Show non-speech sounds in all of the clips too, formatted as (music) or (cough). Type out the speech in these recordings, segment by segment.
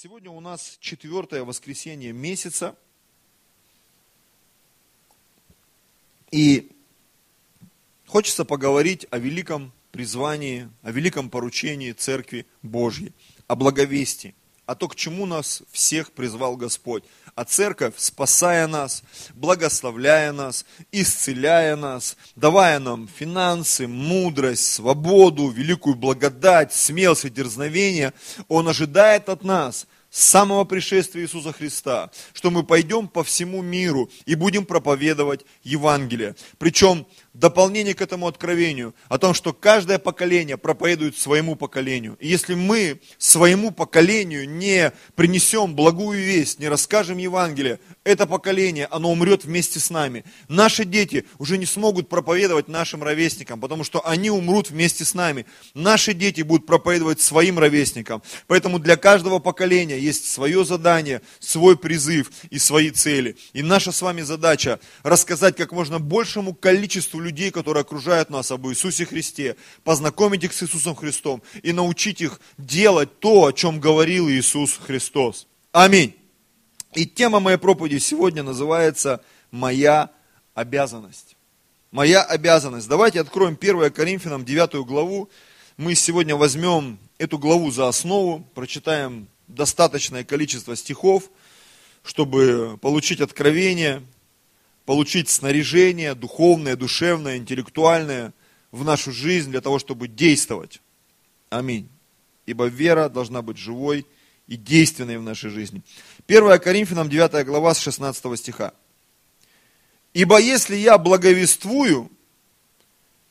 Сегодня у нас четвертое воскресенье месяца. И хочется поговорить о великом призвании, о великом поручении Церкви Божьей, о благовестии а то, к чему нас всех призвал Господь. А церковь, спасая нас, благословляя нас, исцеляя нас, давая нам финансы, мудрость, свободу, великую благодать, смелость и дерзновение, Он ожидает от нас – с самого пришествия Иисуса Христа, что мы пойдем по всему миру и будем проповедовать Евангелие. Причем дополнение к этому откровению о том, что каждое поколение проповедует своему поколению. И если мы своему поколению не принесем благую весть, не расскажем Евангелие, это поколение, оно умрет вместе с нами. Наши дети уже не смогут проповедовать нашим ровесникам, потому что они умрут вместе с нами. Наши дети будут проповедовать своим ровесникам. Поэтому для каждого поколения есть свое задание, свой призыв и свои цели. И наша с вами задача рассказать как можно большему количеству людей, которые окружают нас, об Иисусе Христе, познакомить их с Иисусом Христом и научить их делать то, о чем говорил Иисус Христос. Аминь. И тема моей проповеди сегодня называется «Моя обязанность». Моя обязанность. Давайте откроем 1 Коринфянам 9 главу. Мы сегодня возьмем эту главу за основу, прочитаем достаточное количество стихов, чтобы получить откровение, получить снаряжение духовное, душевное, интеллектуальное в нашу жизнь для того, чтобы действовать. Аминь. Ибо вера должна быть живой и действенной в нашей жизни. 1 Коринфянам 9 глава с 16 стиха. Ибо если я благовествую,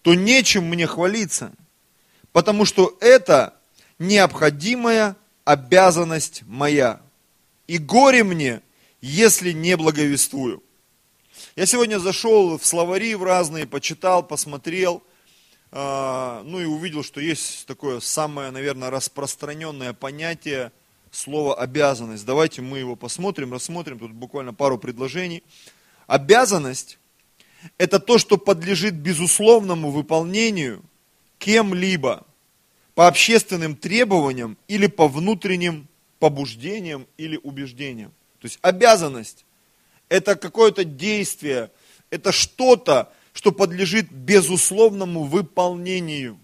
то нечем мне хвалиться, потому что это необходимая обязанность моя. И горе мне, если не благовествую. Я сегодня зашел в словари в разные, почитал, посмотрел, а, ну и увидел, что есть такое самое, наверное, распространенное понятие слова обязанность. Давайте мы его посмотрим, рассмотрим, тут буквально пару предложений. Обязанность – это то, что подлежит безусловному выполнению кем-либо по общественным требованиям или по внутренним побуждениям или убеждениям. То есть обязанность это какое-то действие, это что-то, что подлежит безусловному выполнению.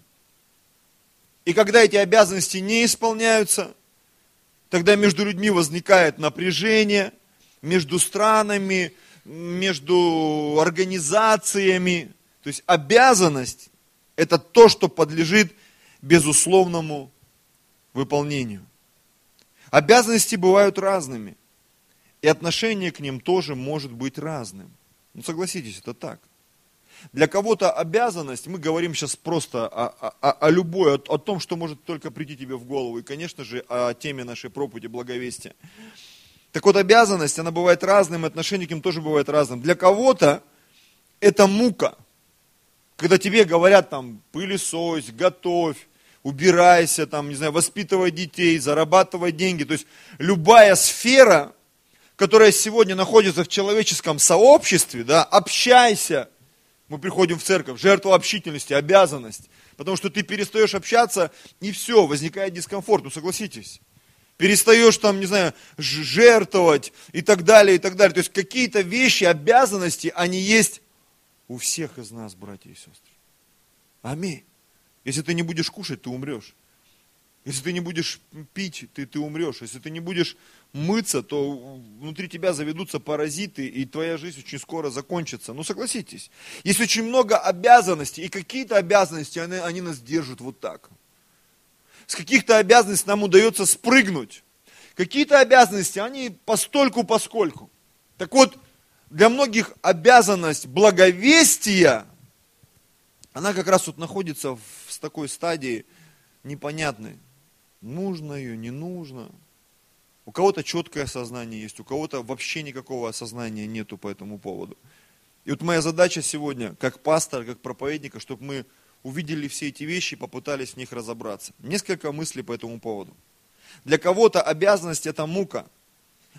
И когда эти обязанности не исполняются, тогда между людьми возникает напряжение, между странами, между организациями. То есть обязанность – это то, что подлежит безусловному выполнению. Обязанности бывают разными – и отношение к ним тоже может быть разным. Ну согласитесь, это так. Для кого-то обязанность, мы говорим сейчас просто о, о, о любой, о, о том, что может только прийти тебе в голову, и, конечно же, о теме нашей проповеди благовестия. Так вот, обязанность, она бывает разным, отношение к ним тоже бывает разным. Для кого-то это мука, когда тебе говорят там, пылесось, готовь, убирайся, там, не знаю, воспитывай детей, зарабатывай деньги. То есть любая сфера, которая сегодня находится в человеческом сообществе, да, общайся. Мы приходим в церковь, жертва общительности, обязанность. Потому что ты перестаешь общаться, и все, возникает дискомфорт, ну согласитесь. Перестаешь там, не знаю, жертвовать и так далее, и так далее. То есть какие-то вещи, обязанности, они есть у всех из нас, братья и сестры. Аминь. Если ты не будешь кушать, ты умрешь. Если ты не будешь пить, ты, ты умрешь. Если ты не будешь мыться, то внутри тебя заведутся паразиты, и твоя жизнь очень скоро закончится. Ну, согласитесь. Есть очень много обязанностей, и какие-то обязанности, они, они нас держат вот так. С каких-то обязанностей нам удается спрыгнуть. Какие-то обязанности, они постольку поскольку. Так вот, для многих обязанность благовестия, она как раз вот находится в такой стадии непонятной нужно ее, не нужно. У кого-то четкое осознание есть, у кого-то вообще никакого осознания нету по этому поводу. И вот моя задача сегодня, как пастор, как проповедника, чтобы мы увидели все эти вещи и попытались в них разобраться. Несколько мыслей по этому поводу. Для кого-то обязанность это мука,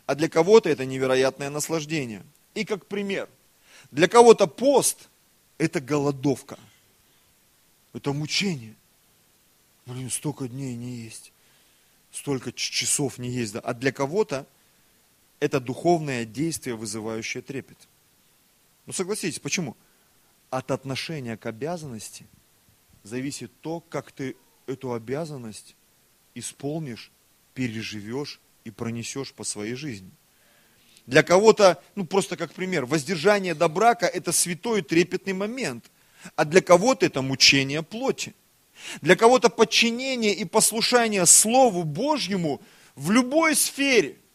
а для кого-то это невероятное наслаждение. И как пример, для кого-то пост это голодовка, это мучение. Блин, столько дней не есть столько часов не да, а для кого-то это духовное действие, вызывающее трепет. Ну согласитесь, почему? От отношения к обязанности зависит то, как ты эту обязанность исполнишь, переживешь и пронесешь по своей жизни. Для кого-то, ну просто как пример, воздержание до брака – это святой трепетный момент, а для кого-то это мучение плоти. Для кого-то подчинение и послушание Слову Божьему в любой сфере –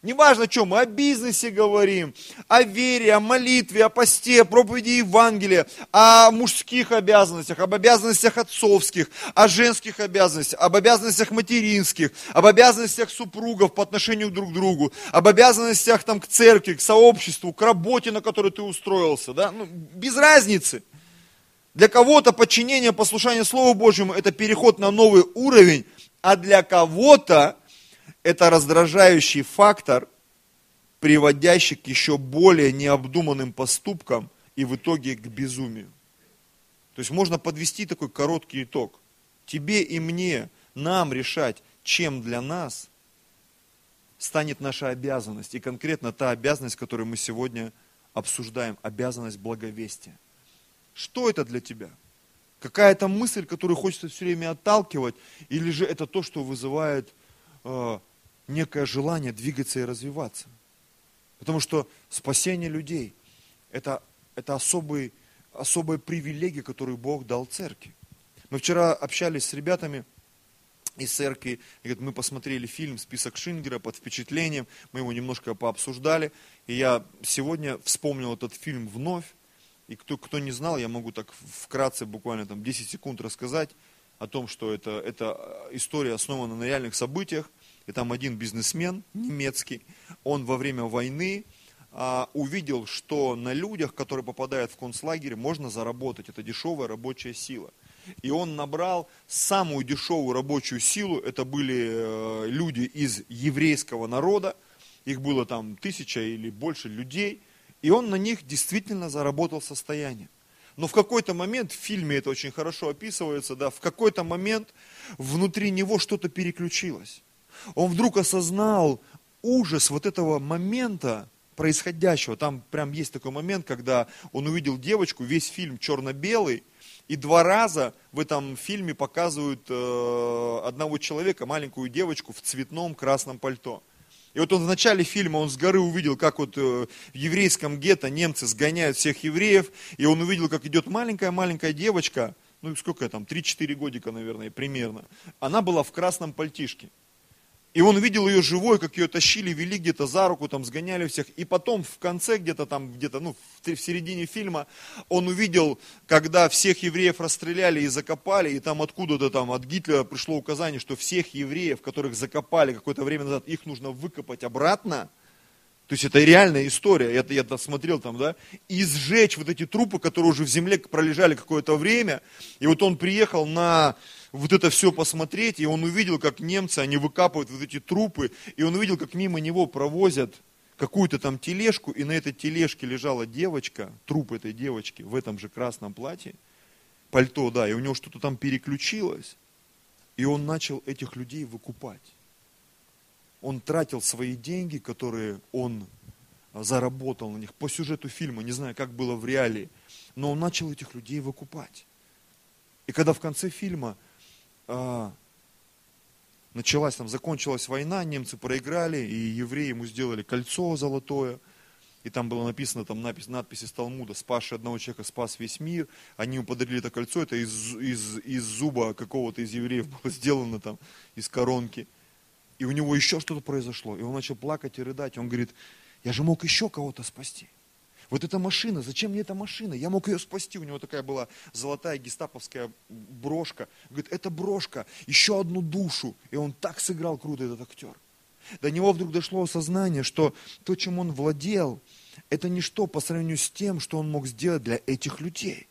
Неважно, о чем мы, о бизнесе говорим, о вере, о молитве, о посте, о проповеди Евангелия, о мужских обязанностях, об обязанностях отцовских, о женских обязанностях, об обязанностях материнских, об обязанностях супругов по отношению друг к другу, об обязанностях там, к церкви, к сообществу, к работе, на которой ты устроился. Да? Ну, без разницы. Для кого-то подчинение, послушание Слову Божьему – это переход на новый уровень, а для кого-то это раздражающий фактор, приводящий к еще более необдуманным поступкам и в итоге к безумию. То есть можно подвести такой короткий итог. Тебе и мне, нам решать, чем для нас станет наша обязанность. И конкретно та обязанность, которую мы сегодня обсуждаем, обязанность благовестия. Что это для тебя? Какая-то мысль, которую хочется все время отталкивать, или же это то, что вызывает э, некое желание двигаться и развиваться. Потому что спасение людей – это, это особый, особая привилегия, которую Бог дал церкви. Мы вчера общались с ребятами из церкви, и говорят, мы посмотрели фильм «Список Шингера» под впечатлением, мы его немножко пообсуждали, и я сегодня вспомнил этот фильм вновь, и кто, кто не знал, я могу так вкратце, буквально там 10 секунд рассказать о том, что это, это история основана на реальных событиях, и там один бизнесмен немецкий, он во время войны а, увидел, что на людях, которые попадают в концлагерь, можно заработать. Это дешевая рабочая сила. И он набрал самую дешевую рабочую силу. Это были э, люди из еврейского народа. Их было там тысяча или больше людей. И он на них действительно заработал состояние. Но в какой-то момент, в фильме это очень хорошо описывается, да, в какой-то момент внутри него что-то переключилось он вдруг осознал ужас вот этого момента происходящего. Там прям есть такой момент, когда он увидел девочку, весь фильм черно-белый, и два раза в этом фильме показывают э, одного человека, маленькую девочку в цветном красном пальто. И вот он в начале фильма, он с горы увидел, как вот э, в еврейском гетто немцы сгоняют всех евреев, и он увидел, как идет маленькая-маленькая девочка, ну сколько там, 3-4 годика, наверное, примерно. Она была в красном пальтишке. И он видел ее живой, как ее тащили, вели где-то за руку, там сгоняли всех. И потом в конце где-то там, где-то, ну, в середине фильма, он увидел, когда всех евреев расстреляли и закопали, и там откуда-то там от Гитлера пришло указание, что всех евреев, которых закопали какое-то время назад, их нужно выкопать обратно. То есть это реальная история, это я смотрел там, да, и сжечь вот эти трупы, которые уже в земле пролежали какое-то время. И вот он приехал на вот это все посмотреть, и он увидел, как немцы, они выкапывают вот эти трупы, и он увидел, как мимо него провозят какую-то там тележку, и на этой тележке лежала девочка, труп этой девочки в этом же красном платье, пальто, да, и у него что-то там переключилось, и он начал этих людей выкупать. Он тратил свои деньги, которые он заработал на них по сюжету фильма, не знаю, как было в реалии, но он начал этих людей выкупать. И когда в конце фильма а, началась там, закончилась война, немцы проиграли, и евреи ему сделали кольцо золотое, и там было написано, там надпись, надпись из Талмуда, спасший одного человека спас весь мир, они ему подарили это кольцо, это из, из, из зуба какого-то из евреев (laughs) было сделано там, из коронки. И у него еще что-то произошло, и он начал плакать и рыдать, он говорит, я же мог еще кого-то спасти. Вот эта машина, зачем мне эта машина? Я мог ее спасти. У него такая была золотая гестаповская брошка. Говорит, это брошка, еще одну душу. И он так сыграл круто, этот актер. До него вдруг дошло осознание, что то, чем он владел, это ничто по сравнению с тем, что он мог сделать для этих людей.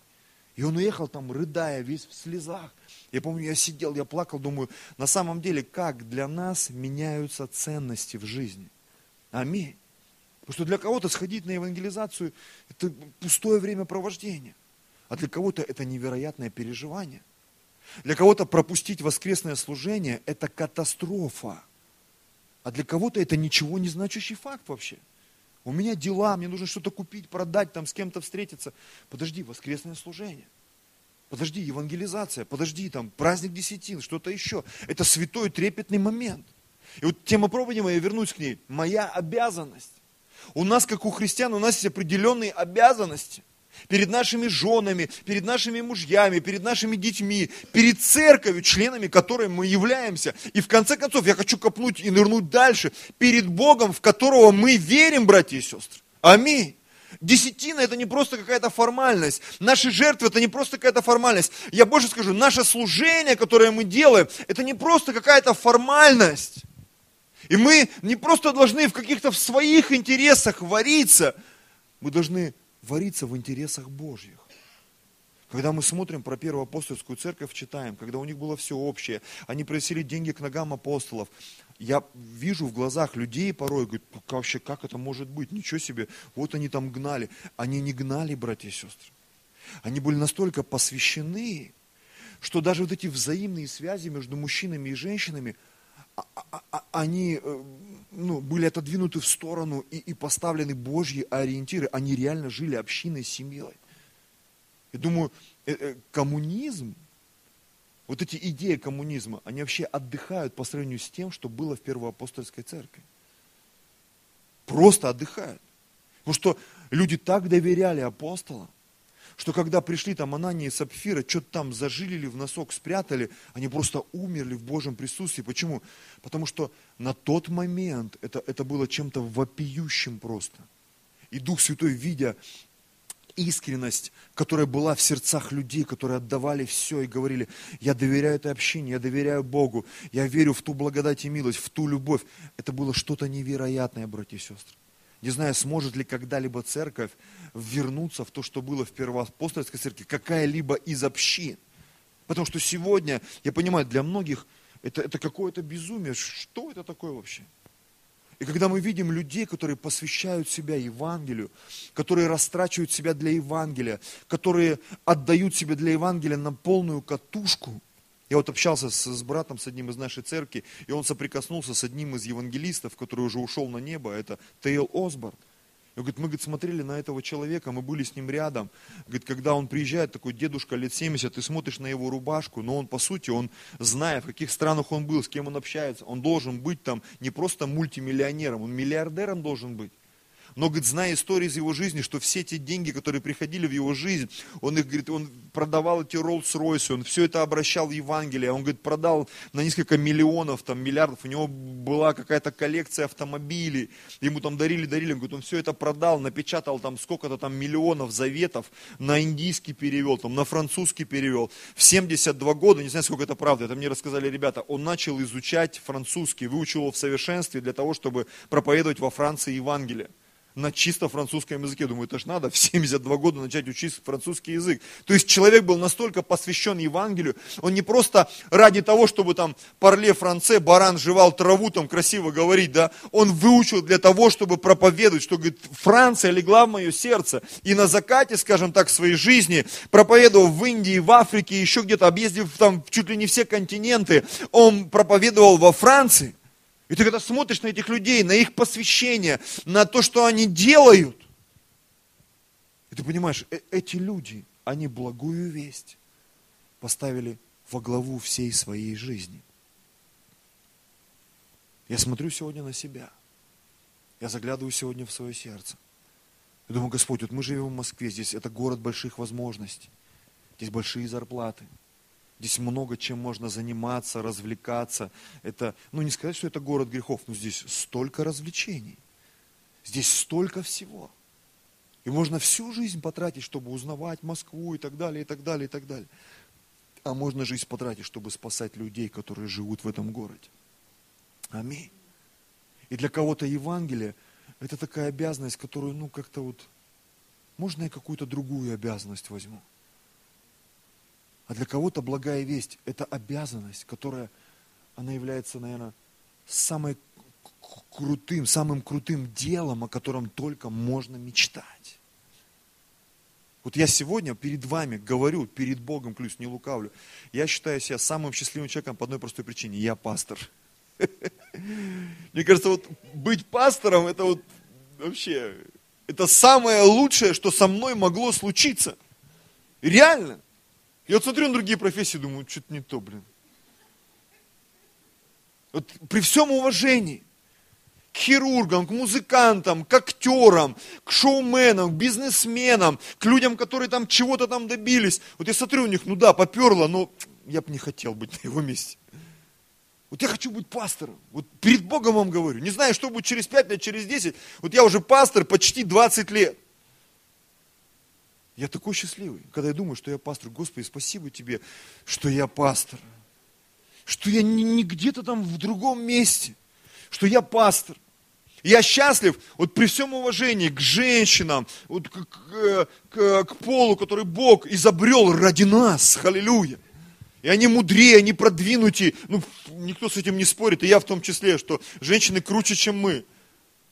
И он уехал там, рыдая, весь в слезах. Я помню, я сидел, я плакал, думаю, на самом деле, как для нас меняются ценности в жизни. Аминь. Потому что для кого-то сходить на евангелизацию – это пустое времяпровождение. А для кого-то это невероятное переживание. Для кого-то пропустить воскресное служение – это катастрофа. А для кого-то это ничего не значащий факт вообще. У меня дела, мне нужно что-то купить, продать, там с кем-то встретиться. Подожди, воскресное служение. Подожди, евангелизация, подожди, там праздник десятин, что-то еще. Это святой трепетный момент. И вот тема проповеди я вернусь к ней. Моя обязанность. У нас, как у христиан, у нас есть определенные обязанности перед нашими женами, перед нашими мужьями, перед нашими детьми, перед церковью, членами которой мы являемся. И в конце концов, я хочу копнуть и нырнуть дальше, перед Богом, в которого мы верим, братья и сестры. Аминь. Десятина это не просто какая-то формальность. Наши жертвы это не просто какая-то формальность. Я больше скажу, наше служение, которое мы делаем, это не просто какая-то формальность. И мы не просто должны в каких-то в своих интересах вариться, мы должны вариться в интересах Божьих. Когда мы смотрим про первую апостольскую церковь, читаем, когда у них было все общее, они просили деньги к ногам апостолов. Я вижу в глазах людей порой, говорят, вообще как это может быть, ничего себе, вот они там гнали. Они не гнали, братья и сестры. Они были настолько посвящены, что даже вот эти взаимные связи между мужчинами и женщинами, они э, ну, были отодвинуты в сторону и, и поставлены Божьи ориентиры. Они реально жили общиной, семьей. Я думаю, э, э, коммунизм, вот эти идеи коммунизма, они вообще отдыхают по сравнению с тем, что было в первоапостольской церкви. Просто отдыхают. Потому что люди так доверяли апостолам, что когда пришли там Анания и Сапфира, что-то там зажилили в носок, спрятали, они просто умерли в Божьем присутствии. Почему? Потому что на тот момент это, это было чем-то вопиющим просто. И Дух Святой, видя искренность, которая была в сердцах людей, которые отдавали все и говорили, я доверяю этой общине, я доверяю Богу, я верю в ту благодать и милость, в ту любовь. Это было что-то невероятное, братья и сестры. Не знаю, сможет ли когда-либо церковь вернуться в то, что было в первоапостольской церкви, какая-либо из общин. Потому что сегодня, я понимаю, для многих это, это какое-то безумие. Что это такое вообще? И когда мы видим людей, которые посвящают себя Евангелию, которые растрачивают себя для Евангелия, которые отдают себя для Евангелия на полную катушку, я вот общался с, с братом, с одним из нашей церкви, и он соприкоснулся с одним из евангелистов, который уже ушел на небо, это Тейл Осборн. И говорит, мы говорит, смотрели на этого человека, мы были с ним рядом. Говорит, когда он приезжает, такой дедушка лет 70, ты смотришь на его рубашку, но он, по сути, он, зная, в каких странах он был, с кем он общается, он должен быть там не просто мультимиллионером, он миллиардером должен быть. Но, говорит, зная истории из его жизни, что все те деньги, которые приходили в его жизнь, он их, говорит, он продавал эти Роллс-Ройсы, он все это обращал в Евангелие, он, говорит, продал на несколько миллионов, там, миллиардов, у него была какая-то коллекция автомобилей, ему там дарили, дарили, он говорит, он все это продал, напечатал там сколько-то там миллионов заветов, на индийский перевел, там, на французский перевел. В 72 года, не знаю, сколько это правда, это мне рассказали ребята, он начал изучать французский, выучил его в совершенстве для того, чтобы проповедовать во Франции Евангелие на чисто французском языке. Думаю, это ж надо в 72 года начать учить французский язык. То есть человек был настолько посвящен Евангелию, он не просто ради того, чтобы там парле франце, баран жевал траву, там красиво говорить, да, он выучил для того, чтобы проповедовать, что, говорит, Франция легла в мое сердце. И на закате, скажем так, своей жизни, проповедовал в Индии, в Африке, еще где-то, объездив там чуть ли не все континенты, он проповедовал во Франции. И ты когда смотришь на этих людей, на их посвящение, на то, что они делают, и ты понимаешь, э эти люди, они благую весть поставили во главу всей своей жизни. Я смотрю сегодня на себя. Я заглядываю сегодня в свое сердце. Я думаю, Господь, вот мы живем в Москве, здесь это город больших возможностей. Здесь большие зарплаты. Здесь много чем можно заниматься, развлекаться. Это, ну не сказать, что это город грехов, но здесь столько развлечений. Здесь столько всего. И можно всю жизнь потратить, чтобы узнавать Москву и так далее, и так далее, и так далее. А можно жизнь потратить, чтобы спасать людей, которые живут в этом городе. Аминь. И для кого-то Евангелие – это такая обязанность, которую, ну, как-то вот, можно я какую-то другую обязанность возьму? А для кого-то благая весть – это обязанность, которая, она является, наверное, самой крутым, самым крутым делом, о котором только можно мечтать. Вот я сегодня перед вами говорю, перед Богом клюсь, не лукавлю. Я считаю себя самым счастливым человеком по одной простой причине. Я пастор. (laughs) Мне кажется, вот быть пастором, это вот вообще, это самое лучшее, что со мной могло случиться. Реально. Я вот смотрю на другие профессии, думаю, что-то не то, блин. Вот при всем уважении к хирургам, к музыкантам, к актерам, к шоуменам, к бизнесменам, к людям, которые там чего-то там добились. Вот я смотрю у них, ну да, поперло, но я бы не хотел быть на его месте. Вот я хочу быть пастором. Вот перед Богом вам говорю. Не знаю, что будет через 5 лет, через 10. Вот я уже пастор почти 20 лет. Я такой счастливый, когда я думаю, что я пастор. Господи, спасибо тебе, что я пастор. Что я не, не где-то там в другом месте. Что я пастор. Я счастлив, вот при всем уважении к женщинам, вот к, к, к, к полу, который Бог изобрел ради нас. Аллилуйя. И они мудрее, они продвинутые. Ну, никто с этим не спорит, и я в том числе, что женщины круче, чем мы.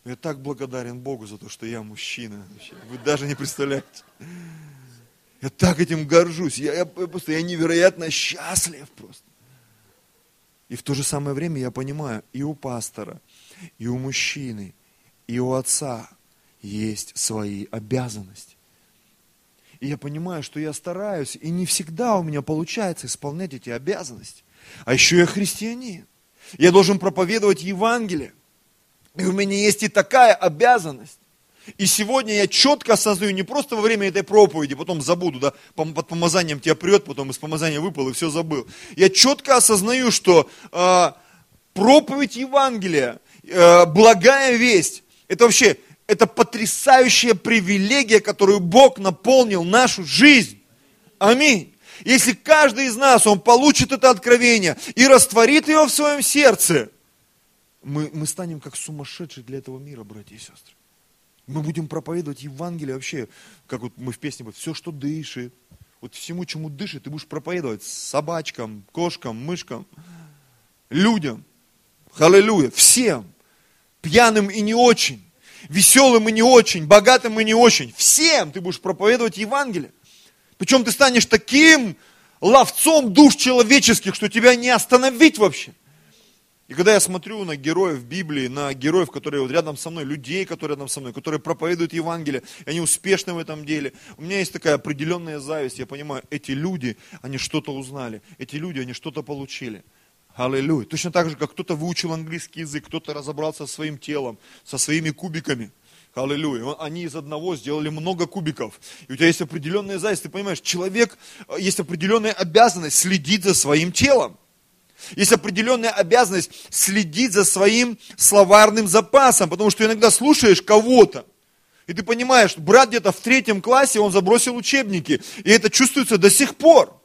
Я так благодарен Богу за то, что я мужчина. Вы даже не представляете. Я так этим горжусь. Я, я просто я невероятно счастлив просто. И в то же самое время я понимаю, и у пастора, и у мужчины, и у отца есть свои обязанности. И я понимаю, что я стараюсь, и не всегда у меня получается исполнять эти обязанности. А еще я христианин. Я должен проповедовать Евангелие. И у меня есть и такая обязанность. И сегодня я четко осознаю, не просто во время этой проповеди, потом забуду, да, под помазанием тебя прет, потом из помазания выпал и все забыл. Я четко осознаю, что э, проповедь Евангелия, э, благая весть, это вообще, это потрясающая привилегия, которую Бог наполнил нашу жизнь. Аминь. Если каждый из нас, он получит это откровение и растворит его в своем сердце, мы, мы станем как сумасшедшие для этого мира, братья и сестры. Мы будем проповедовать Евангелие вообще, как вот мы в песне говорим, все, что дышит. Вот всему, чему дышит, ты будешь проповедовать собачкам, кошкам, мышкам, людям. Аллилуйя, всем. Пьяным и не очень, веселым и не очень, богатым и не очень. Всем ты будешь проповедовать Евангелие. Причем ты станешь таким ловцом душ человеческих, что тебя не остановить вообще. И когда я смотрю на героев Библии, на героев, которые вот рядом со мной, людей, которые рядом со мной, которые проповедуют Евангелие, и они успешны в этом деле, у меня есть такая определенная зависть. Я понимаю, эти люди, они что-то узнали, эти люди, они что-то получили. Аллилуйя. Точно так же, как кто-то выучил английский язык, кто-то разобрался со своим телом, со своими кубиками. Аллилуйя. Они из одного сделали много кубиков. И у тебя есть определенная зависть. Ты понимаешь, человек, э, есть определенная обязанность следить за своим телом. Есть определенная обязанность следить за своим словарным запасом, потому что иногда слушаешь кого-то, и ты понимаешь, что брат где-то в третьем классе, он забросил учебники, и это чувствуется до сих пор.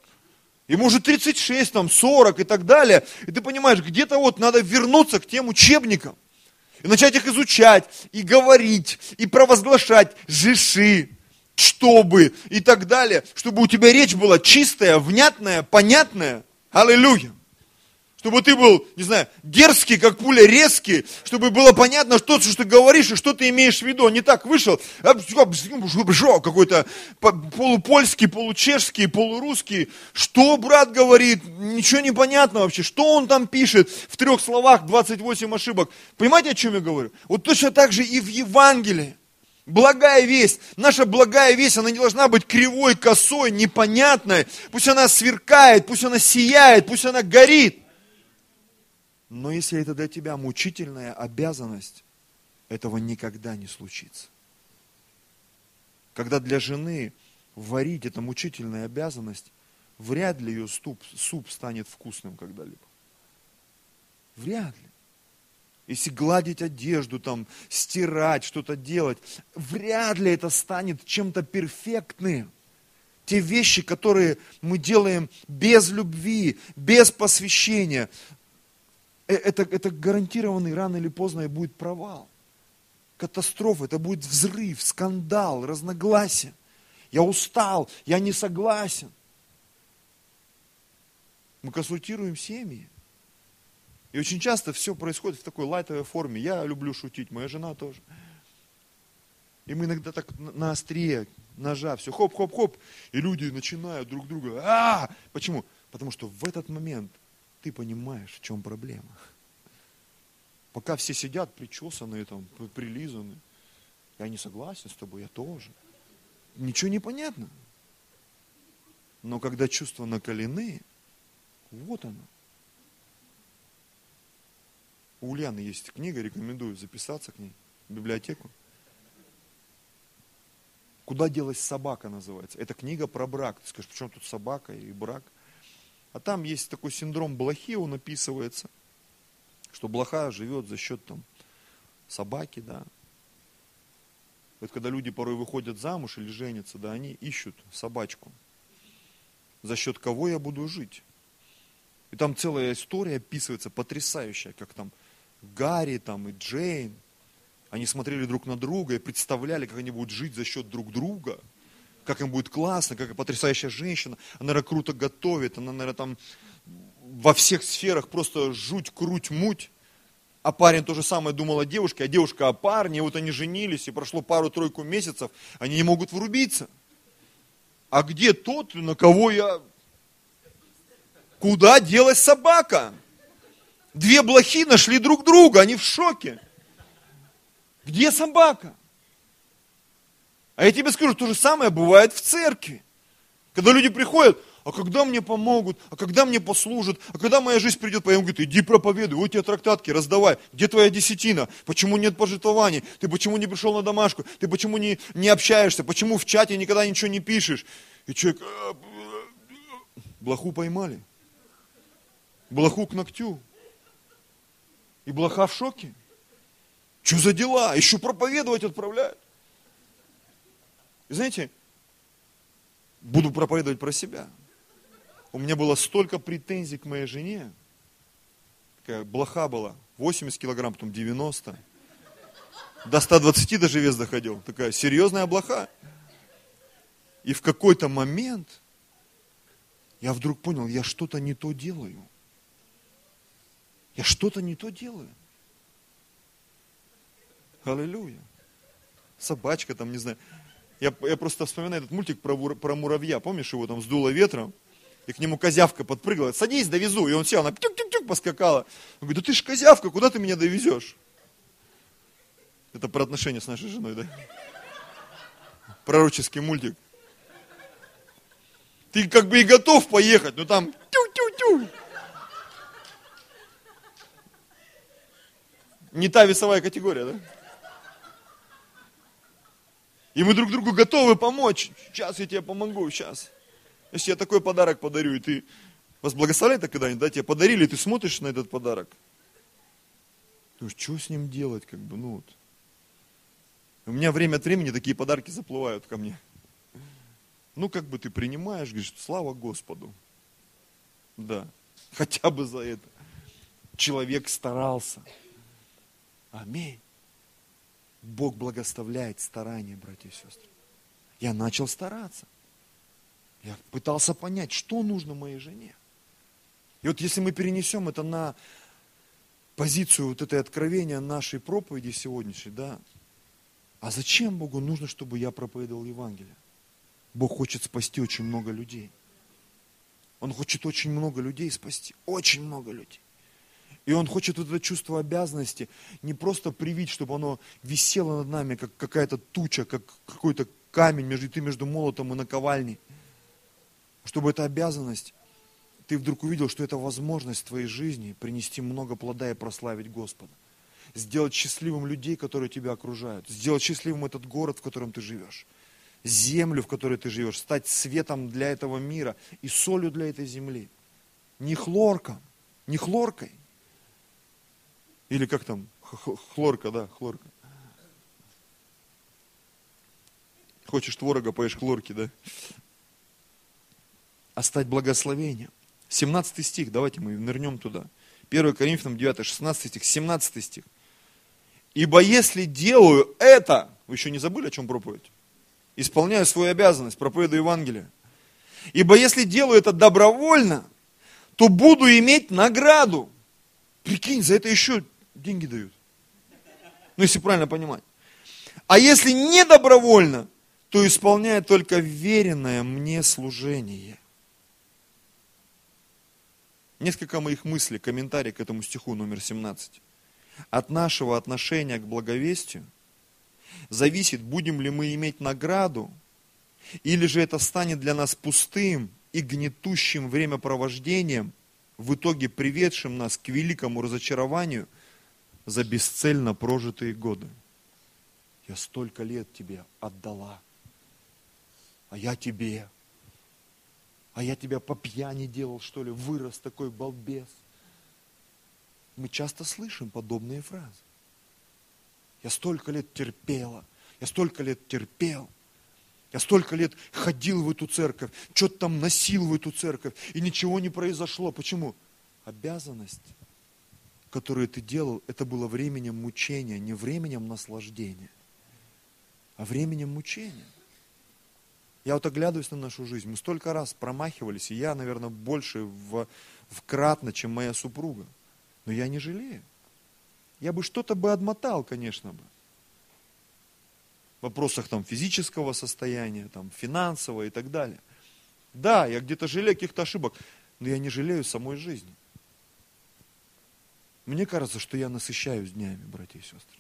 Ему уже 36, там, 40 и так далее. И ты понимаешь, где-то вот надо вернуться к тем учебникам. И начать их изучать, и говорить, и провозглашать жиши, чтобы, и так далее. Чтобы у тебя речь была чистая, внятная, понятная. Аллилуйя чтобы ты был, не знаю, дерзкий, как пуля, резкий, чтобы было понятно, что, что ты говоришь и что ты имеешь в виду. Не так вышел, а, какой-то полупольский, получешский, полурусский. Что брат говорит? Ничего не понятно вообще. Что он там пишет? В трех словах 28 ошибок. Понимаете, о чем я говорю? Вот точно так же и в Евангелии. Благая весть, наша благая весть, она не должна быть кривой, косой, непонятной. Пусть она сверкает, пусть она сияет, пусть она горит. Но если это для тебя мучительная обязанность, этого никогда не случится. Когда для жены варить это мучительная обязанность, вряд ли ее суп, суп станет вкусным когда-либо. Вряд ли. Если гладить одежду, там, стирать, что-то делать, вряд ли это станет чем-то перфектным. Те вещи, которые мы делаем без любви, без посвящения, это, это гарантированный рано или поздно и будет провал. Катастрофа, это будет взрыв, скандал, разногласия. Я устал, я не согласен. Мы консультируем семьи. И очень часто все происходит в такой лайтовой форме. Я люблю шутить, моя жена тоже. И мы иногда так на острие ножа, все хоп-хоп-хоп, и люди начинают друг друга. -а! Почему? Потому что в этот момент ты понимаешь, в чем проблема. Пока все сидят причесанные, там, прилизанные. Я не согласен с тобой, я тоже. Ничего не понятно. Но когда чувства накалены, вот оно. У Ульяны есть книга, рекомендую записаться к ней в библиотеку. Куда делась собака называется. Это книга про брак. Ты скажешь, почему тут собака и брак? А там есть такой синдром блохи, он описывается, что блоха живет за счет там, собаки, да. Вот когда люди порой выходят замуж или женятся, да, они ищут собачку. За счет кого я буду жить? И там целая история описывается, потрясающая, как там Гарри там и Джейн, они смотрели друг на друга и представляли, как они будут жить за счет друг друга, как им будет классно, как потрясающая женщина, она, наверное, круто готовит, она, наверное, там во всех сферах просто жуть, круть, муть. А парень то же самое думал о девушке, а девушка о парне, и вот они женились, и прошло пару-тройку месяцев, они не могут врубиться. А где тот, на кого я... Куда делась собака? Две блохи нашли друг друга, они в шоке. Где собака? А я тебе скажу, то же самое бывает в церкви. Когда люди приходят, а когда мне помогут, а когда мне послужат, а когда моя жизнь придет, я ему говорю, иди проповедуй, вот тебе трактатки, раздавай, где твоя десятина, почему нет пожертвований, ты почему не пришел на домашку, ты почему не, не общаешься, почему в чате никогда ничего не пишешь. И человек, «А, блоху поймали, блоху к ногтю. И блоха в шоке. Что за дела? Еще проповедовать отправляют. И знаете, буду проповедовать про себя. У меня было столько претензий к моей жене. Такая блоха была. 80 килограмм, потом 90. До 120 даже вес доходил. Такая серьезная блоха. И в какой-то момент я вдруг понял, я что-то не то делаю. Я что-то не то делаю. Аллилуйя. Собачка там, не знаю. Я, я просто вспоминаю этот мультик про, про муравья. Помнишь, его там сдуло ветром? И к нему козявка подпрыгала. Садись, довезу. И он сел, она тюк-тюк-тюк поскакала. Он говорит, да ты ж козявка, куда ты меня довезешь? Это про отношения с нашей женой, да? Пророческий мультик. Ты как бы и готов поехать, но там тю-тю-тю. Не та весовая категория, да? И мы друг другу готовы помочь. Сейчас я тебе помогу, сейчас. Если я такой подарок подарю, и ты вас благословляет когда-нибудь, да, тебе подарили, и ты смотришь на этот подарок. Ты думаешь, что с ним делать, как бы, ну вот. У меня время от времени такие подарки заплывают ко мне. Ну, как бы ты принимаешь, говоришь, слава Господу. Да, хотя бы за это. Человек старался. Аминь. Бог благословляет старания, братья и сестры. Я начал стараться. Я пытался понять, что нужно моей жене. И вот если мы перенесем это на позицию вот этой откровения нашей проповеди сегодняшней, да, а зачем Богу нужно, чтобы я проповедовал Евангелие? Бог хочет спасти очень много людей. Он хочет очень много людей спасти. Очень много людей. И Он хочет вот это чувство обязанности не просто привить, чтобы оно висело над нами, как какая-то туча, как какой-то камень между ты между молотом и наковальней. Чтобы эта обязанность, ты вдруг увидел, что это возможность в твоей жизни принести много плода и прославить Господа. Сделать счастливым людей, которые тебя окружают. Сделать счастливым этот город, в котором ты живешь. Землю, в которой ты живешь. Стать светом для этого мира и солью для этой земли. Не хлорком, не хлоркой, или как там, хлорка, да, хлорка. Хочешь творога, поешь хлорки, да? А стать благословением. 17 стих, давайте мы нырнем туда. 1 Коринфянам 9, 16 стих, 17 стих. Ибо если делаю это, вы еще не забыли, о чем проповедь? Исполняю свою обязанность, проповедую Евангелие. Ибо если делаю это добровольно, то буду иметь награду. Прикинь, за это еще деньги дают. Ну, если правильно понимать. А если не добровольно, то исполняет только веренное мне служение. Несколько моих мыслей, комментарий к этому стиху номер 17. От нашего отношения к благовестию зависит, будем ли мы иметь награду, или же это станет для нас пустым и гнетущим времяпровождением, в итоге приведшим нас к великому разочарованию за бесцельно прожитые годы. Я столько лет тебе отдала, а я тебе, а я тебя по пьяни делал, что ли, вырос такой балбес. Мы часто слышим подобные фразы. Я столько лет терпела, я столько лет терпел, я столько лет ходил в эту церковь, что-то там носил в эту церковь, и ничего не произошло. Почему? Обязанность, которую ты делал, это было временем мучения, не временем наслаждения, а временем мучения. Я вот оглядываюсь на нашу жизнь, мы столько раз промахивались, и я, наверное, больше в, вкратно, чем моя супруга. Но я не жалею. Я бы что-то бы отмотал, конечно бы. В вопросах там физического состояния, там финансового и так далее. Да, я где-то жалею каких-то ошибок, но я не жалею самой жизни. Мне кажется, что я насыщаюсь днями, братья и сестры.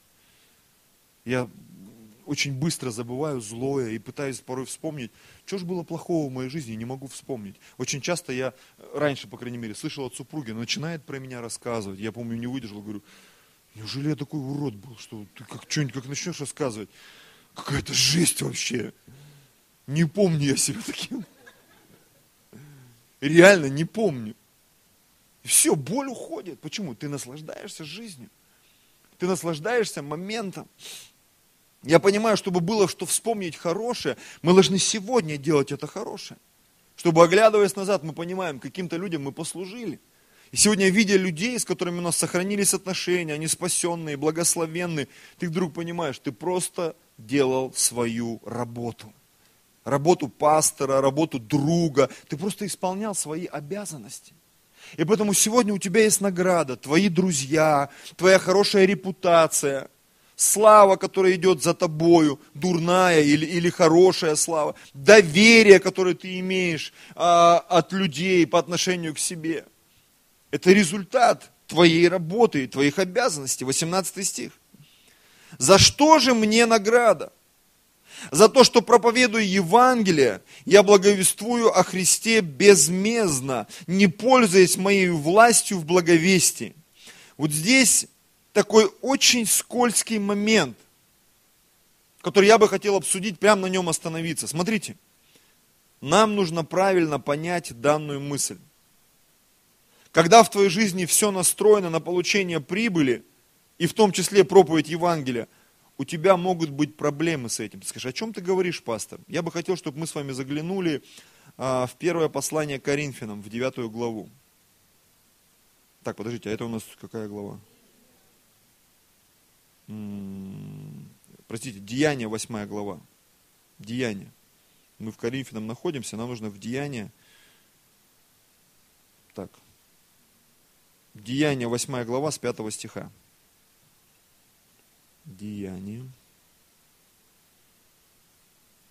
Я очень быстро забываю злое и пытаюсь порой вспомнить, что же было плохого в моей жизни, не могу вспомнить. Очень часто я, раньше, по крайней мере, слышал от супруги, начинает про меня рассказывать. Я, помню, не выдержал, говорю, неужели я такой урод был, что ты как что-нибудь как начнешь рассказывать, какая-то жесть вообще. Не помню я себя таким. Реально не помню. Все, боль уходит. Почему? Ты наслаждаешься жизнью. Ты наслаждаешься моментом. Я понимаю, чтобы было что вспомнить хорошее, мы должны сегодня делать это хорошее. Чтобы, оглядываясь назад, мы понимаем, каким-то людям мы послужили. И сегодня, видя людей, с которыми у нас сохранились отношения, они спасенные, благословенные, ты вдруг понимаешь, ты просто делал свою работу. Работу пастора, работу друга. Ты просто исполнял свои обязанности. И поэтому сегодня у тебя есть награда, твои друзья, твоя хорошая репутация – слава, которая идет за тобою, дурная или, или хорошая слава, доверие, которое ты имеешь а, от людей по отношению к себе. Это результат твоей работы и твоих обязанностей. 18 стих. За что же мне награда? За то, что проповедую Евангелие, я благовествую о Христе безмездно, не пользуясь моей властью в благовестии. Вот здесь такой очень скользкий момент, который я бы хотел обсудить, прямо на нем остановиться. Смотрите, нам нужно правильно понять данную мысль. Когда в твоей жизни все настроено на получение прибыли, и в том числе проповедь Евангелия, у тебя могут быть проблемы с этим. Ты скажешь, о чем ты говоришь, пастор? Я бы хотел, чтобы мы с вами заглянули а, в первое послание Коринфянам, в девятую главу. Так, подождите, а это у нас какая глава? простите, Деяние, 8 глава. Деяние. Мы в Коринфянам находимся, нам нужно в Деяние. Так. Деяние, 8 глава, с 5 стиха. Деяние.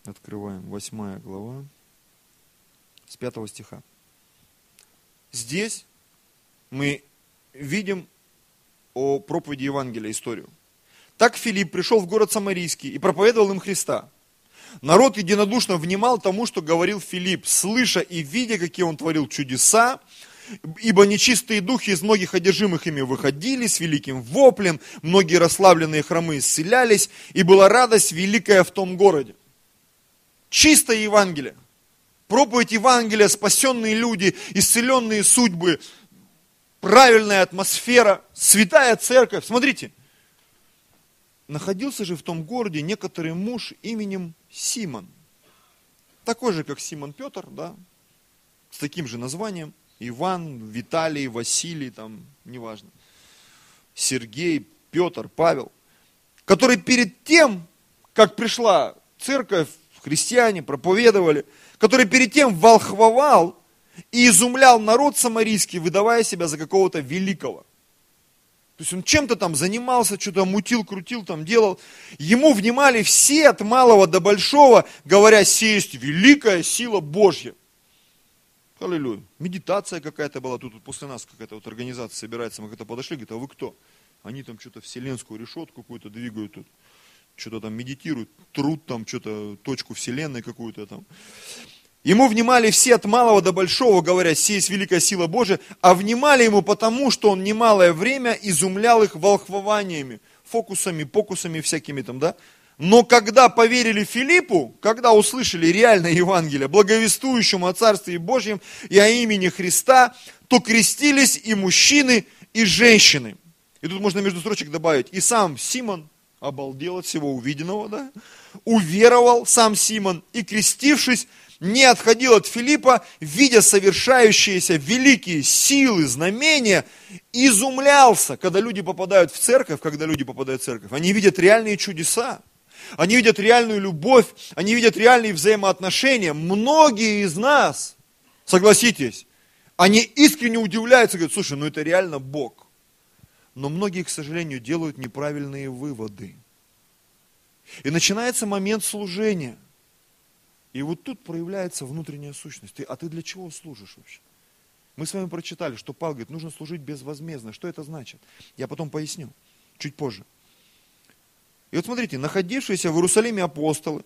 Открываем 8 глава, с 5 стиха. Здесь мы видим о проповеди Евангелия историю. Так Филипп пришел в город Самарийский и проповедовал им Христа. Народ единодушно внимал тому, что говорил Филипп, слыша и видя, какие он творил чудеса, ибо нечистые духи из многих одержимых ими выходили с великим воплем, многие расслабленные хромы исцелялись, и была радость великая в том городе. Чистое Евангелие. Проповедь Евангелия, спасенные люди, исцеленные судьбы, правильная атмосфера, святая церковь. Смотрите, находился же в том городе некоторый муж именем Симон. Такой же, как Симон Петр, да, с таким же названием. Иван, Виталий, Василий, там, неважно. Сергей, Петр, Павел. Который перед тем, как пришла церковь, христиане проповедовали, который перед тем волхвовал и изумлял народ самарийский, выдавая себя за какого-то великого. То есть он чем-то там занимался, что-то мутил, крутил, там делал. Ему внимали все от малого до большого, говоря, сесть великая сила Божья. Аллилуйя. Медитация какая-то была, тут после нас какая-то вот организация собирается, мы как-то подошли, говорит, а вы кто? Они там что-то вселенскую решетку какую-то двигают тут, что-то там медитируют, труд там, что-то, точку вселенной какую-то там. Ему внимали все от малого до большого, говоря, сесть великая сила Божия, а внимали ему потому, что он немалое время изумлял их волхвованиями, фокусами, покусами всякими там, да, но когда поверили Филиппу, когда услышали реальное Евангелие, благовествующему о Царстве Божьем и о имени Христа, то крестились и мужчины, и женщины. И тут можно между строчек добавить, и сам Симон обалдел от всего увиденного, да, уверовал сам Симон, и крестившись, не отходил от Филиппа, видя совершающиеся великие силы, знамения, изумлялся, когда люди попадают в церковь, когда люди попадают в церковь. Они видят реальные чудеса. Они видят реальную любовь, они видят реальные взаимоотношения. Многие из нас, согласитесь, они искренне удивляются, говорят, слушай, ну это реально Бог. Но многие, к сожалению, делают неправильные выводы. И начинается момент служения. И вот тут проявляется внутренняя сущность. Ты, а ты для чего служишь вообще? Мы с вами прочитали, что Павел говорит, нужно служить безвозмездно. Что это значит? Я потом поясню, чуть позже. И вот смотрите, находившиеся в Иерусалиме апостолы,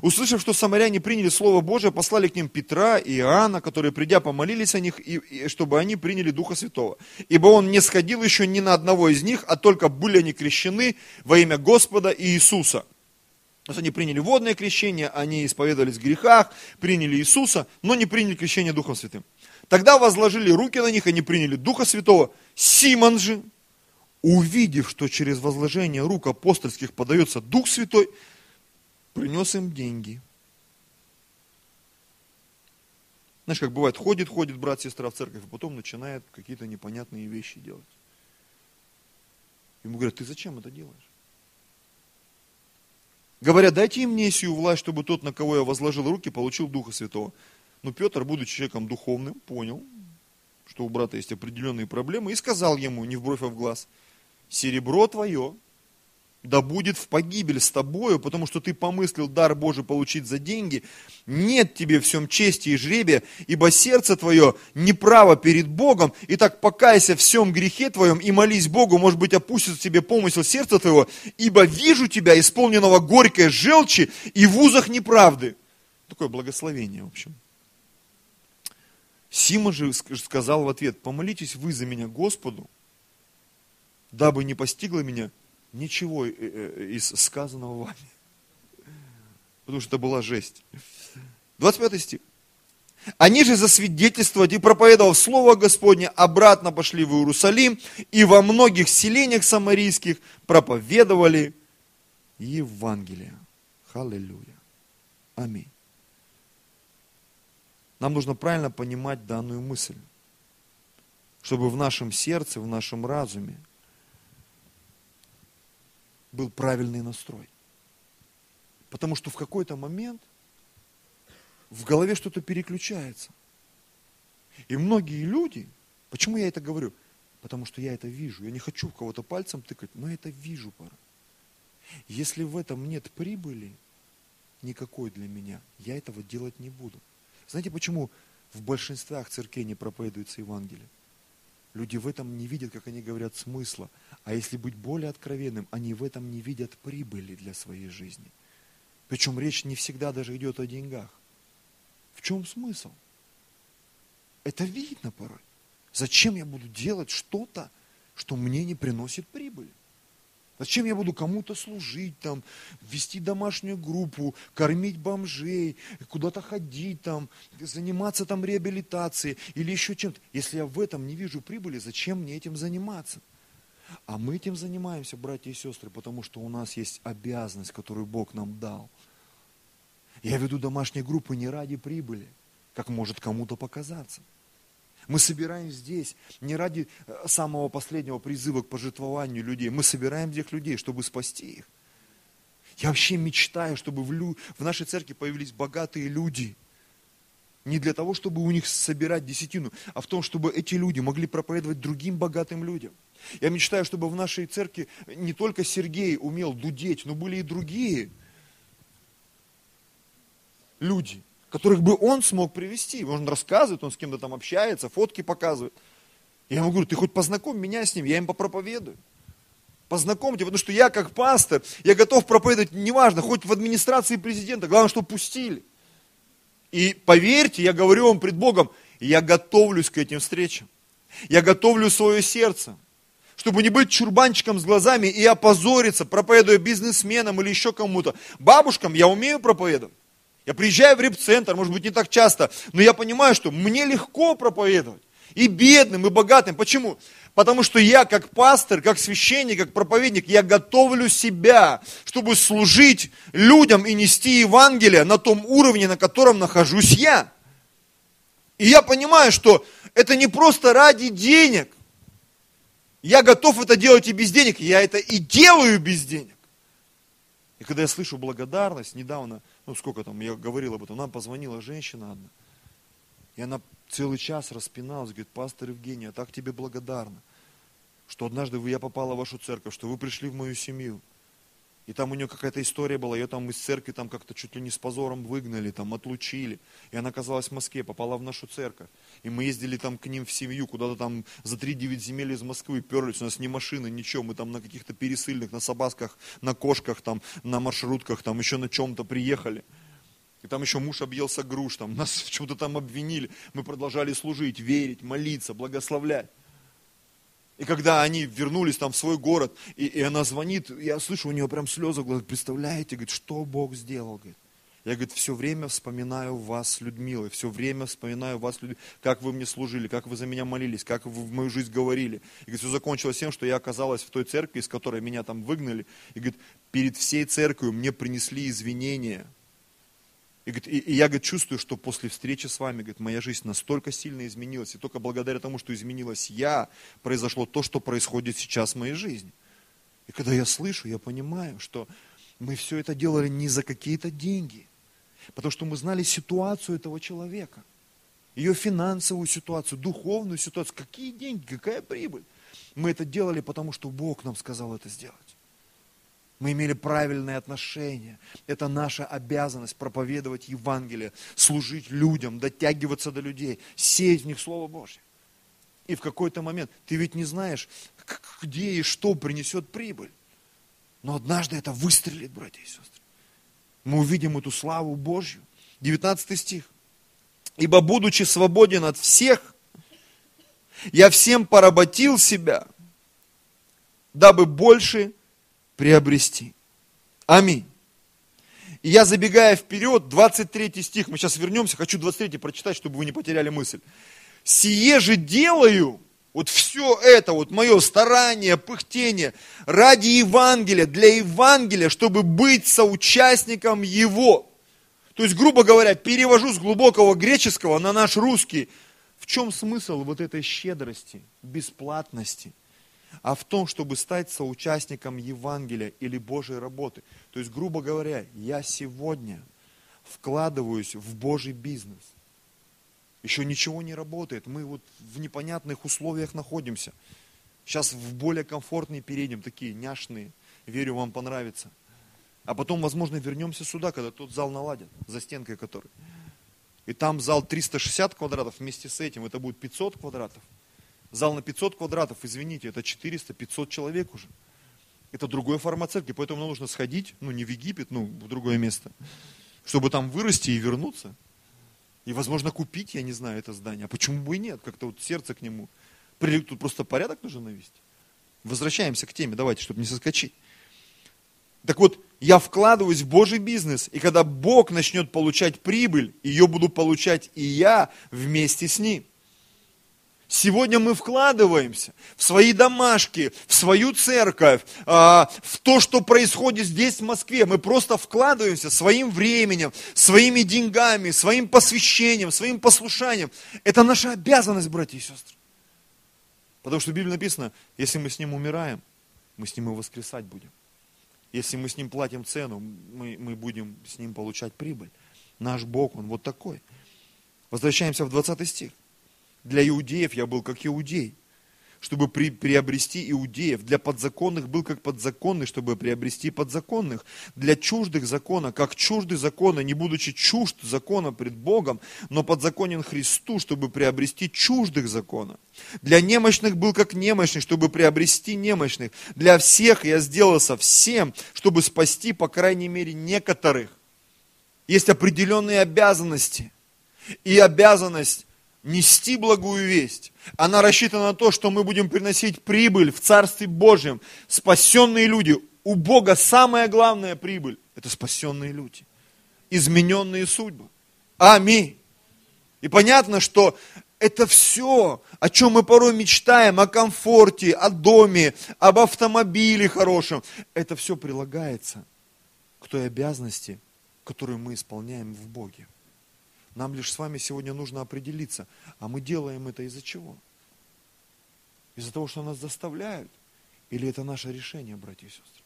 услышав, что самаряне приняли Слово Божие, послали к ним Петра и Иоанна, которые, придя, помолились о них, и, и, чтобы они приняли Духа Святого. Ибо он не сходил еще ни на одного из них, а только были они крещены во имя Господа Иисуса. То есть они приняли водное крещение, они исповедовались в грехах, приняли Иисуса, но не приняли крещение Духом Святым. Тогда возложили руки на них, они приняли Духа Святого. Симон же, увидев, что через возложение рук апостольских подается Дух Святой, принес им деньги. Знаешь, как бывает, ходит, ходит брат, сестра в церковь, а потом начинает какие-то непонятные вещи делать. Ему говорят, ты зачем это делаешь? Говорят, дайте им мне сию власть, чтобы тот, на кого я возложил руки, получил Духа Святого. Но Петр, будучи человеком духовным, понял, что у брата есть определенные проблемы, и сказал ему, не в бровь, а в глаз – серебро твое да будет в погибель с тобою, потому что ты помыслил дар Божий получить за деньги, нет тебе в всем чести и жребия, ибо сердце твое неправо перед Богом, и так покайся в всем грехе твоем и молись Богу, может быть, опустится тебе помысел сердца твоего, ибо вижу тебя, исполненного горькой желчи и в узах неправды. Такое благословение, в общем. Сима же сказал в ответ, помолитесь вы за меня Господу, дабы не постигло меня ничего э, э, из сказанного вами. Потому что это была жесть. 25 стих. Они же засвидетельствовать и проповедовав Слово Господне, обратно пошли в Иерусалим и во многих селениях самарийских проповедовали Евангелие. Аллилуйя. Аминь. Нам нужно правильно понимать данную мысль, чтобы в нашем сердце, в нашем разуме – был правильный настрой. Потому что в какой-то момент в голове что-то переключается. И многие люди, почему я это говорю? Потому что я это вижу. Я не хочу в кого-то пальцем тыкать, но я это вижу пора. Если в этом нет прибыли никакой для меня, я этого делать не буду. Знаете, почему в большинстве церквей не проповедуется Евангелие? Люди в этом не видят, как они говорят, смысла. А если быть более откровенным, они в этом не видят прибыли для своей жизни. Причем речь не всегда даже идет о деньгах. В чем смысл? Это видно порой. Зачем я буду делать что-то, что мне не приносит прибыли? Зачем я буду кому-то служить, там, вести домашнюю группу, кормить бомжей, куда-то ходить, там, заниматься там реабилитацией или еще чем-то. Если я в этом не вижу прибыли, зачем мне этим заниматься? А мы этим занимаемся, братья и сестры, потому что у нас есть обязанность, которую Бог нам дал. Я веду домашние группы не ради прибыли, как может кому-то показаться. Мы собираем здесь не ради э, самого последнего призыва к пожертвованию людей. Мы собираем этих людей, чтобы спасти их. Я вообще мечтаю, чтобы в, лю... в нашей церкви появились богатые люди. Не для того, чтобы у них собирать десятину, а в том, чтобы эти люди могли проповедовать другим богатым людям. Я мечтаю, чтобы в нашей церкви не только Сергей умел дудеть, но были и другие люди, которых бы он смог привести. Он рассказывает, он с кем-то там общается, фотки показывает. Я ему говорю, ты хоть познакомь меня с ним, я им попроповедую. Познакомьте, потому что я как пастор, я готов проповедовать, неважно, хоть в администрации президента, главное, чтобы пустили. И поверьте, я говорю вам пред Богом, я готовлюсь к этим встречам. Я готовлю свое сердце, чтобы не быть чурбанчиком с глазами и опозориться, проповедуя бизнесменам или еще кому-то. Бабушкам я умею проповедовать. Я приезжаю в реп-центр, может быть, не так часто, но я понимаю, что мне легко проповедовать. И бедным, и богатым. Почему? Потому что я, как пастор, как священник, как проповедник, я готовлю себя, чтобы служить людям и нести Евангелие на том уровне, на котором нахожусь я. И я понимаю, что это не просто ради денег. Я готов это делать и без денег, я это и делаю без денег. И когда я слышу благодарность, недавно, ну сколько там, я говорил об этом, нам позвонила женщина одна, и она целый час распиналась, говорит, пастор Евгений, я так тебе благодарна, что однажды я попала в вашу церковь, что вы пришли в мою семью. И там у нее какая-то история была, ее там из церкви там как-то чуть ли не с позором выгнали, там отлучили. И она оказалась в Москве, попала в нашу церковь. И мы ездили там к ним в семью, куда-то там за 3-9 земель из Москвы перлись, у нас ни машины, ничего, мы там на каких-то пересыльных, на собасках, на кошках, там, на маршрутках, там еще на чем-то приехали. И там еще муж объелся груш, там, (laughs) нас в чем-то там обвинили. Мы продолжали служить, верить, молиться, благословлять. И когда они вернулись там в свой город, и, и она звонит, я слышу, у нее прям слезы глазах, представляете, говорит, что Бог сделал, говорит. Я, говорит, все время вспоминаю вас с Людмилой, все время вспоминаю вас, как вы мне служили, как вы за меня молились, как вы в мою жизнь говорили. И говорит, все закончилось тем, что я оказалась в той церкви, из которой меня там выгнали. И говорит, перед всей церковью мне принесли извинения и, и, и я говорит, чувствую, что после встречи с вами, говорит, моя жизнь настолько сильно изменилась. И только благодаря тому, что изменилась я, произошло то, что происходит сейчас в моей жизни. И когда я слышу, я понимаю, что мы все это делали не за какие-то деньги. Потому что мы знали ситуацию этого человека. Ее финансовую ситуацию, духовную ситуацию. Какие деньги, какая прибыль. Мы это делали, потому что Бог нам сказал это сделать. Мы имели правильные отношения. Это наша обязанность проповедовать Евангелие, служить людям, дотягиваться до людей, сеять в них Слово Божье. И в какой-то момент, ты ведь не знаешь, где и что принесет прибыль. Но однажды это выстрелит, братья и сестры. Мы увидим эту славу Божью. 19 стих. Ибо будучи свободен от всех, я всем поработил себя, дабы больше приобрести. Аминь. И я, забегая вперед, 23 стих, мы сейчас вернемся, хочу 23 прочитать, чтобы вы не потеряли мысль. «Сие же делаю, вот все это, вот мое старание, пыхтение, ради Евангелия, для Евангелия, чтобы быть соучастником его». То есть, грубо говоря, перевожу с глубокого греческого на наш русский. В чем смысл вот этой щедрости, бесплатности – а в том, чтобы стать соучастником Евангелия или Божьей работы. То есть, грубо говоря, я сегодня вкладываюсь в Божий бизнес. Еще ничего не работает, мы вот в непонятных условиях находимся. Сейчас в более комфортные перейдем, такие няшные. Верю, вам понравится. А потом, возможно, вернемся сюда, когда тот зал наладят, за стенкой который. И там зал 360 квадратов, вместе с этим это будет 500 квадратов. Зал на 500 квадратов, извините, это 400-500 человек уже. Это другой формат церкви, поэтому нам нужно сходить, ну не в Египет, ну в другое место, чтобы там вырасти и вернуться. И, возможно, купить, я не знаю, это здание. А почему бы и нет? Как-то вот сердце к нему. Тут просто порядок нужно навести. Возвращаемся к теме, давайте, чтобы не соскочить. Так вот, я вкладываюсь в Божий бизнес, и когда Бог начнет получать прибыль, ее буду получать и я вместе с Ним. Сегодня мы вкладываемся в свои домашки, в свою церковь, а, в то, что происходит здесь, в Москве. Мы просто вкладываемся своим временем, своими деньгами, своим посвящением, своим послушанием. Это наша обязанность, братья и сестры. Потому что в Библии написано, если мы с Ним умираем, мы с Ним и воскресать будем. Если мы с Ним платим цену, мы, мы будем с Ним получать прибыль. Наш Бог, Он вот такой. Возвращаемся в 20 стих. Для иудеев я был как иудей. чтобы при, приобрести иудеев. Для подзаконных был как подзаконный, чтобы приобрести подзаконных. Для чуждых закона, как чужды закона, не будучи чужд закона пред Богом, но подзаконен Христу, чтобы приобрести чуждых закона. Для немощных был как немощный, чтобы приобрести немощных. Для всех я сделался всем, чтобы спасти, по крайней мере, некоторых. Есть определенные обязанности. И обязанность нести благую весть, она рассчитана на то, что мы будем приносить прибыль в Царстве Божьем. Спасенные люди. У Бога самая главная прибыль – это спасенные люди. Измененные судьбы. Аминь. И понятно, что это все, о чем мы порой мечтаем, о комфорте, о доме, об автомобиле хорошем, это все прилагается к той обязанности, которую мы исполняем в Боге. Нам лишь с вами сегодня нужно определиться, а мы делаем это из-за чего? Из-за того, что нас заставляют? Или это наше решение, братья и сестры?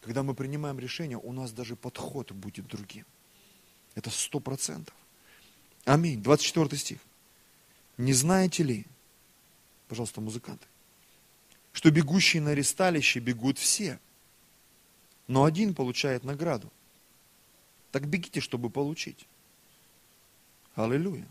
Когда мы принимаем решение, у нас даже подход будет другим. Это сто процентов. Аминь. 24 стих. Не знаете ли, пожалуйста, музыканты, что бегущие на аресталище бегут все, но один получает награду. Так бегите, чтобы получить. Аллилуйя.